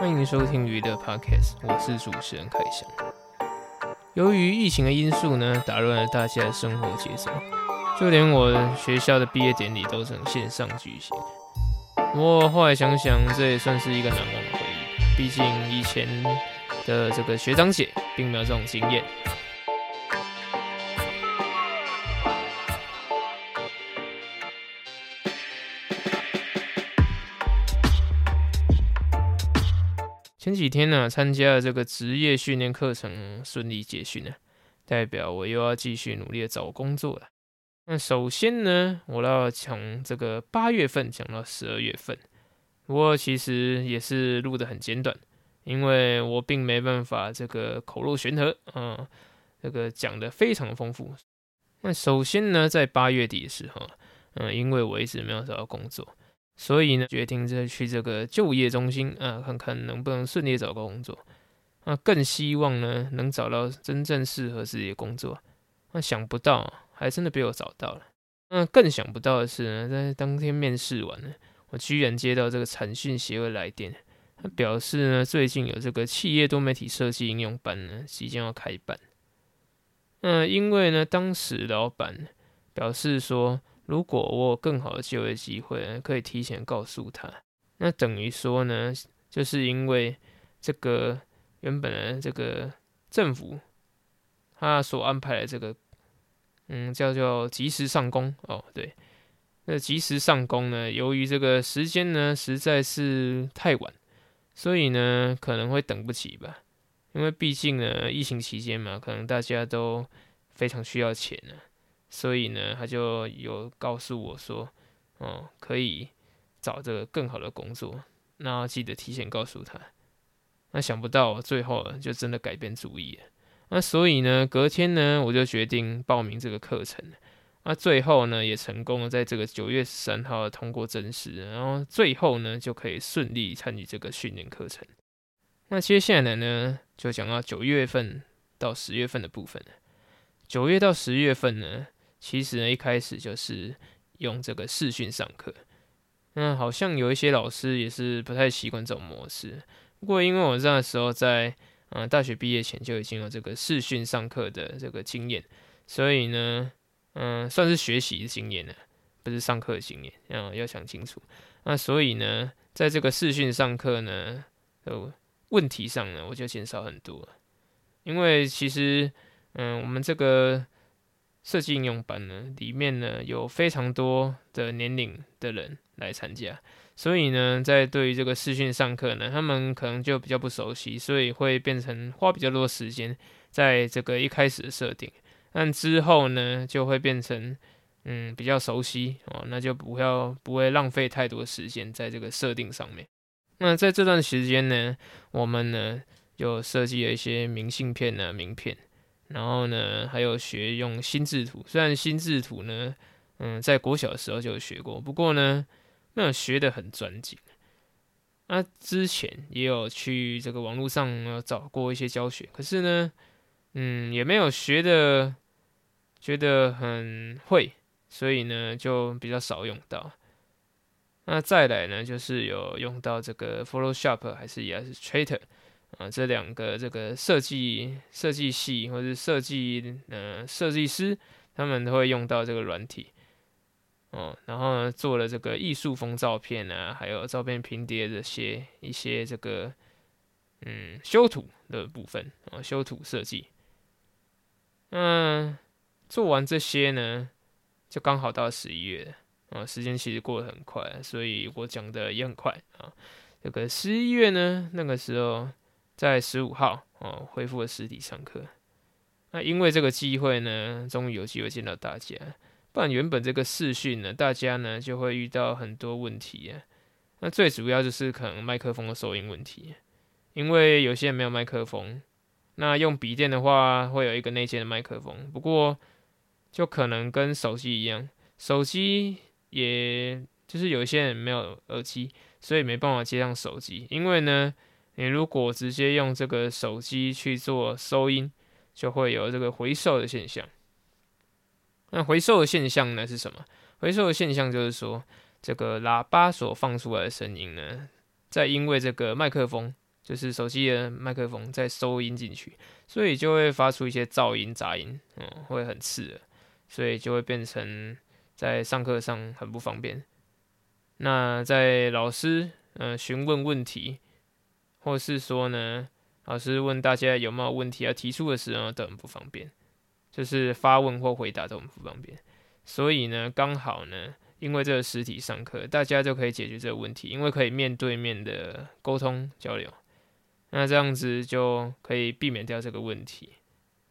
欢迎收听娱乐 Podcast，我是主持人凯翔。由于疫情的因素呢，打乱了大家的生活节奏，就连我学校的毕业典礼都成线上举行。不过后来想想，这也算是一个难忘的回忆，毕竟以前的这个学长姐并没有这种经验。前几天呢，参加了这个职业训练课程，顺利结训了，代表我又要继续努力的找工作了。那首先呢，我要从这个八月份讲到十二月份，不过其实也是录的很简短，因为我并没办法这个口若悬河，嗯，这个讲的非常丰富。那首先呢，在八月底的时候，嗯，因为我一直没有找到工作。所以呢，决定再去这个就业中心啊，看看能不能顺利找个工作。那更希望呢，能找到真正适合自己的工作。那想不到，还真的被我找到了。那更想不到的是呢，在当天面试完呢，我居然接到这个产讯协会来电，他表示呢，最近有这个企业多媒体设计应用班呢，即将要开办。那因为呢，当时老板表示说。如果我有更好的就业机会，可以提前告诉他。那等于说呢，就是因为这个原本的这个政府他所安排的这个，嗯，叫做及时上工哦，对，那及时上工呢，由于这个时间呢实在是太晚，所以呢可能会等不起吧。因为毕竟呢疫情期间嘛，可能大家都非常需要钱呢。所以呢，他就有告诉我说，哦，可以找这个更好的工作，那记得提前告诉他。那想不到最后就真的改变主意了。那所以呢，隔天呢，我就决定报名这个课程。那最后呢，也成功了，在这个九月十三号通过真试，然后最后呢，就可以顺利参与这个训练课程。那接下来呢，就讲到九月份到十月份的部分九月到十月份呢。其实呢，一开始就是用这个视讯上课。那好像有一些老师也是不太习惯这种模式。不过因为我那时候在嗯大学毕业前就已经有这个视讯上课的这个经验，所以呢，嗯，算是学习的经验了，不是上课的经验。嗯，要想清楚。那所以呢，在这个视讯上课呢，呃，问题上呢，我就减少很多。因为其实，嗯，我们这个。设计应用班呢，里面呢有非常多的年龄的人来参加，所以呢，在对于这个视讯上课呢，他们可能就比较不熟悉，所以会变成花比较多时间在这个一开始的设定，但之后呢，就会变成嗯比较熟悉哦，那就不要不会浪费太多时间在这个设定上面。那在这段时间呢，我们呢就设计了一些明信片呢，名片。然后呢，还有学用心智图。虽然心智图呢，嗯，在国小的时候就有学过，不过呢，没有学的很专精。那之前也有去这个网络上找过一些教学，可是呢，嗯，也没有学的觉得很会，所以呢，就比较少用到。那再来呢，就是有用到这个 Photoshop 还是 Illustrator。啊，这两个这个设计设计系或者设计呃设计师，他们都会用到这个软体哦。然后呢，做了这个艺术风照片啊，还有照片拼叠这些一些这个嗯修图的部分啊，修图设计。嗯，做完这些呢，就刚好到十一月啊，时间其实过得很快，所以我讲的也很快啊。这个十一月呢，那个时候。在十五号哦，恢复了实体上课。那因为这个机会呢，终于有机会见到大家。不然原本这个视讯呢，大家呢就会遇到很多问题啊。那最主要就是可能麦克风的收音问题，因为有些人没有麦克风。那用笔电的话，会有一个内建的麦克风，不过就可能跟手机一样，手机也就是有些人没有耳机，所以没办法接上手机，因为呢。你如果直接用这个手机去做收音，就会有这个回收的现象。那回收的现象呢是什么？回收的现象就是说，这个喇叭所放出来的声音呢，在因为这个麦克风就是手机的麦克风再收音进去，所以就会发出一些噪音、杂音，嗯，会很刺耳，所以就会变成在上课上很不方便。那在老师嗯询问问题，或是说呢，老师问大家有没有问题要提出的时候都很不方便，就是发问或回答都很不方便。所以呢，刚好呢。因为这个实体上课，大家就可以解决这个问题，因为可以面对面的沟通交流，那这样子就可以避免掉这个问题，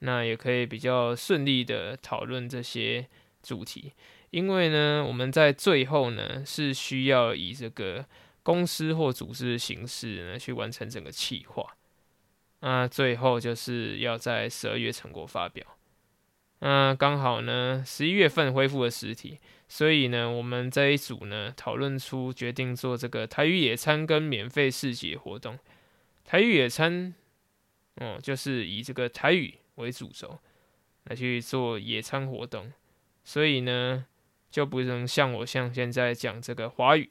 那也可以比较顺利的讨论这些主题。因为呢，我们在最后呢是需要以这个公司或组织的形式呢去完成整个企划，那最后就是要在十二月成果发表。那刚好呢，十一月份恢复了实体。所以呢，我们这一组呢讨论出决定做这个台语野餐跟免费市集活动。台语野餐，哦，就是以这个台语为主轴来去做野餐活动。所以呢，就不能像我像现在讲这个华语。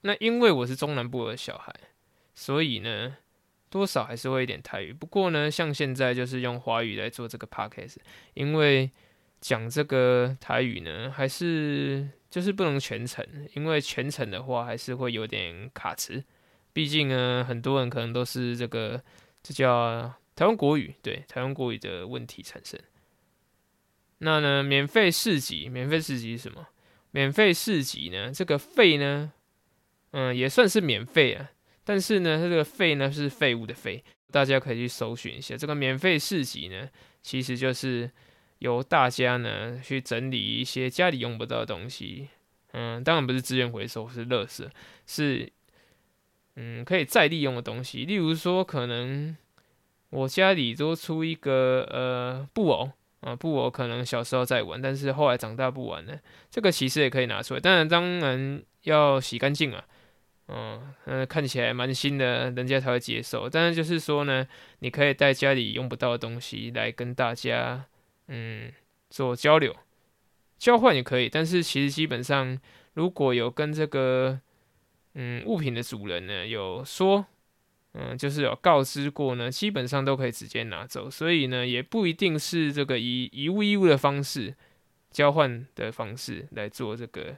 那因为我是中南部的小孩，所以呢，多少还是会一点台语。不过呢，像现在就是用华语来做这个 podcast，因为。讲这个台语呢，还是就是不能全程，因为全程的话还是会有点卡词。毕竟呢，很多人可能都是这个，这叫台湾国语，对台湾国语的问题产生。那呢，免费市集，免费市集是什么？免费市集呢，这个费呢，嗯，也算是免费啊。但是呢，它这个费呢是废物的废，大家可以去搜寻一下。这个免费市集呢，其实就是。由大家呢去整理一些家里用不到的东西，嗯，当然不是资源回收，是垃圾，是嗯可以再利用的东西。例如说，可能我家里多出一个呃布偶啊，布偶可能小时候在玩，但是后来长大不玩了，这个其实也可以拿出来，当然当然要洗干净啊，嗯，看起来蛮新的，人家才会接受。但是就是说呢，你可以带家里用不到的东西来跟大家。嗯，做交流、交换也可以，但是其实基本上，如果有跟这个嗯物品的主人呢有说，嗯，就是有告知过呢，基本上都可以直接拿走，所以呢，也不一定是这个以以物易物的方式交换的方式来做这个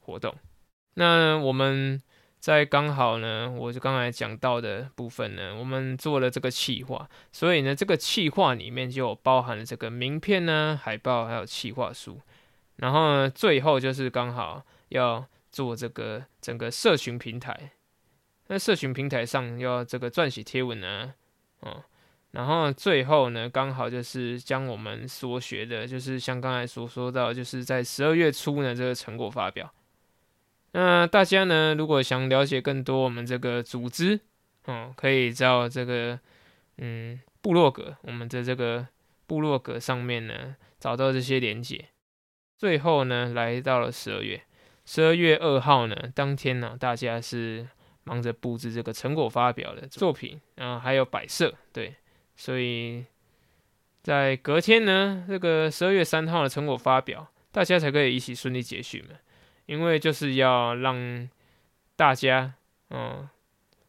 活动。那我们。在刚好呢，我就刚才讲到的部分呢，我们做了这个企划，所以呢，这个企划里面就包含了这个名片呢、海报还有企划书，然后呢，最后就是刚好要做这个整个社群平台，那社群平台上要这个撰写贴文呢，嗯，然后最后呢，刚好就是将我们所学的，就是像刚才所说到，就是在十二月初呢，这个成果发表。那大家呢，如果想了解更多我们这个组织，哦，可以到这个嗯部落格，我们的这个部落格上面呢找到这些连接。最后呢，来到了十二月，十二月二号呢，当天呢，大家是忙着布置这个成果发表的作品，然后还有摆设，对，所以在隔天呢，这个十二月三号的成果发表，大家才可以一起顺利结训嘛。因为就是要让大家，嗯，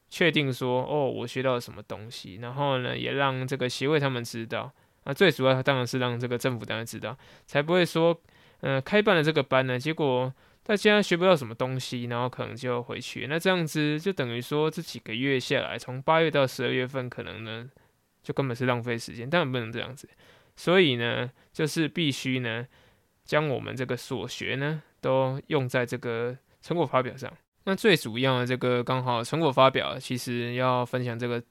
确定说，哦，我学到了什么东西，然后呢，也让这个协会他们知道，啊，最主要当然是让这个政府单位知道，才不会说，嗯，开办了这个班呢，结果大家学不到什么东西，然后可能就回去，那这样子就等于说这几个月下来，从八月到十二月份，可能呢，就根本是浪费时间，当然不能这样子，所以呢，就是必须呢，将我们这个所学呢。都用在这个成果发表上。那最主要的这个刚好成果发表，其实要分享这个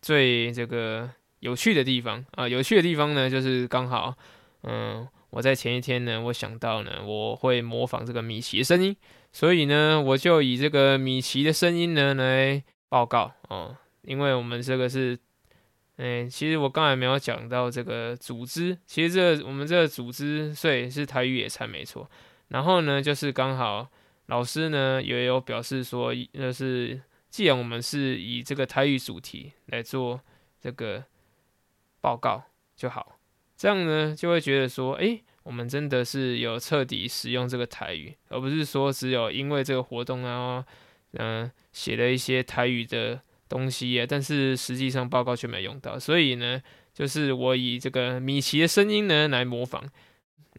最这个有趣的地方啊。有趣的地方呢，就是刚好，嗯，我在前一天呢，我想到呢，我会模仿这个米奇的声音，所以呢，我就以这个米奇的声音呢来报告哦。因为我们这个是，哎，其实我刚才没有讲到这个组织，其实这我们这个组织，所以是台语野餐没错。然后呢，就是刚好老师呢也有表示说，就是既然我们是以这个台语主题来做这个报告就好，这样呢就会觉得说，哎，我们真的是有彻底使用这个台语，而不是说只有因为这个活动然后嗯，写了一些台语的东西啊，但是实际上报告却没用到，所以呢，就是我以这个米奇的声音呢来模仿，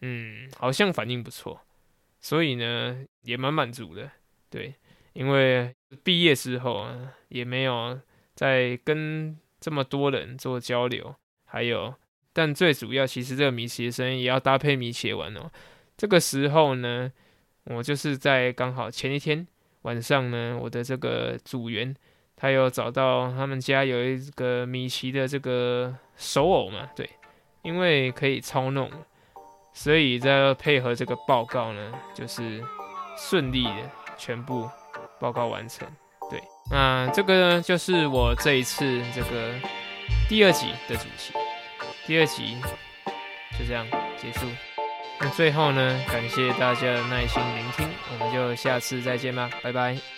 嗯，好像反应不错，所以呢也蛮满足的，对，因为毕业之后啊也没有再跟这么多人做交流，还有，但最主要其实这个米奇的声音也要搭配米奇玩哦，这个时候呢，我就是在刚好前一天。晚上呢，我的这个组员他有找到他们家有一个米奇的这个手偶嘛，对，因为可以操弄，所以在配合这个报告呢，就是顺利的全部报告完成。对，那这个呢就是我这一次这个第二集的主题，第二集就这样结束。那最后呢，感谢大家的耐心聆听，我们就下次再见吧，拜拜。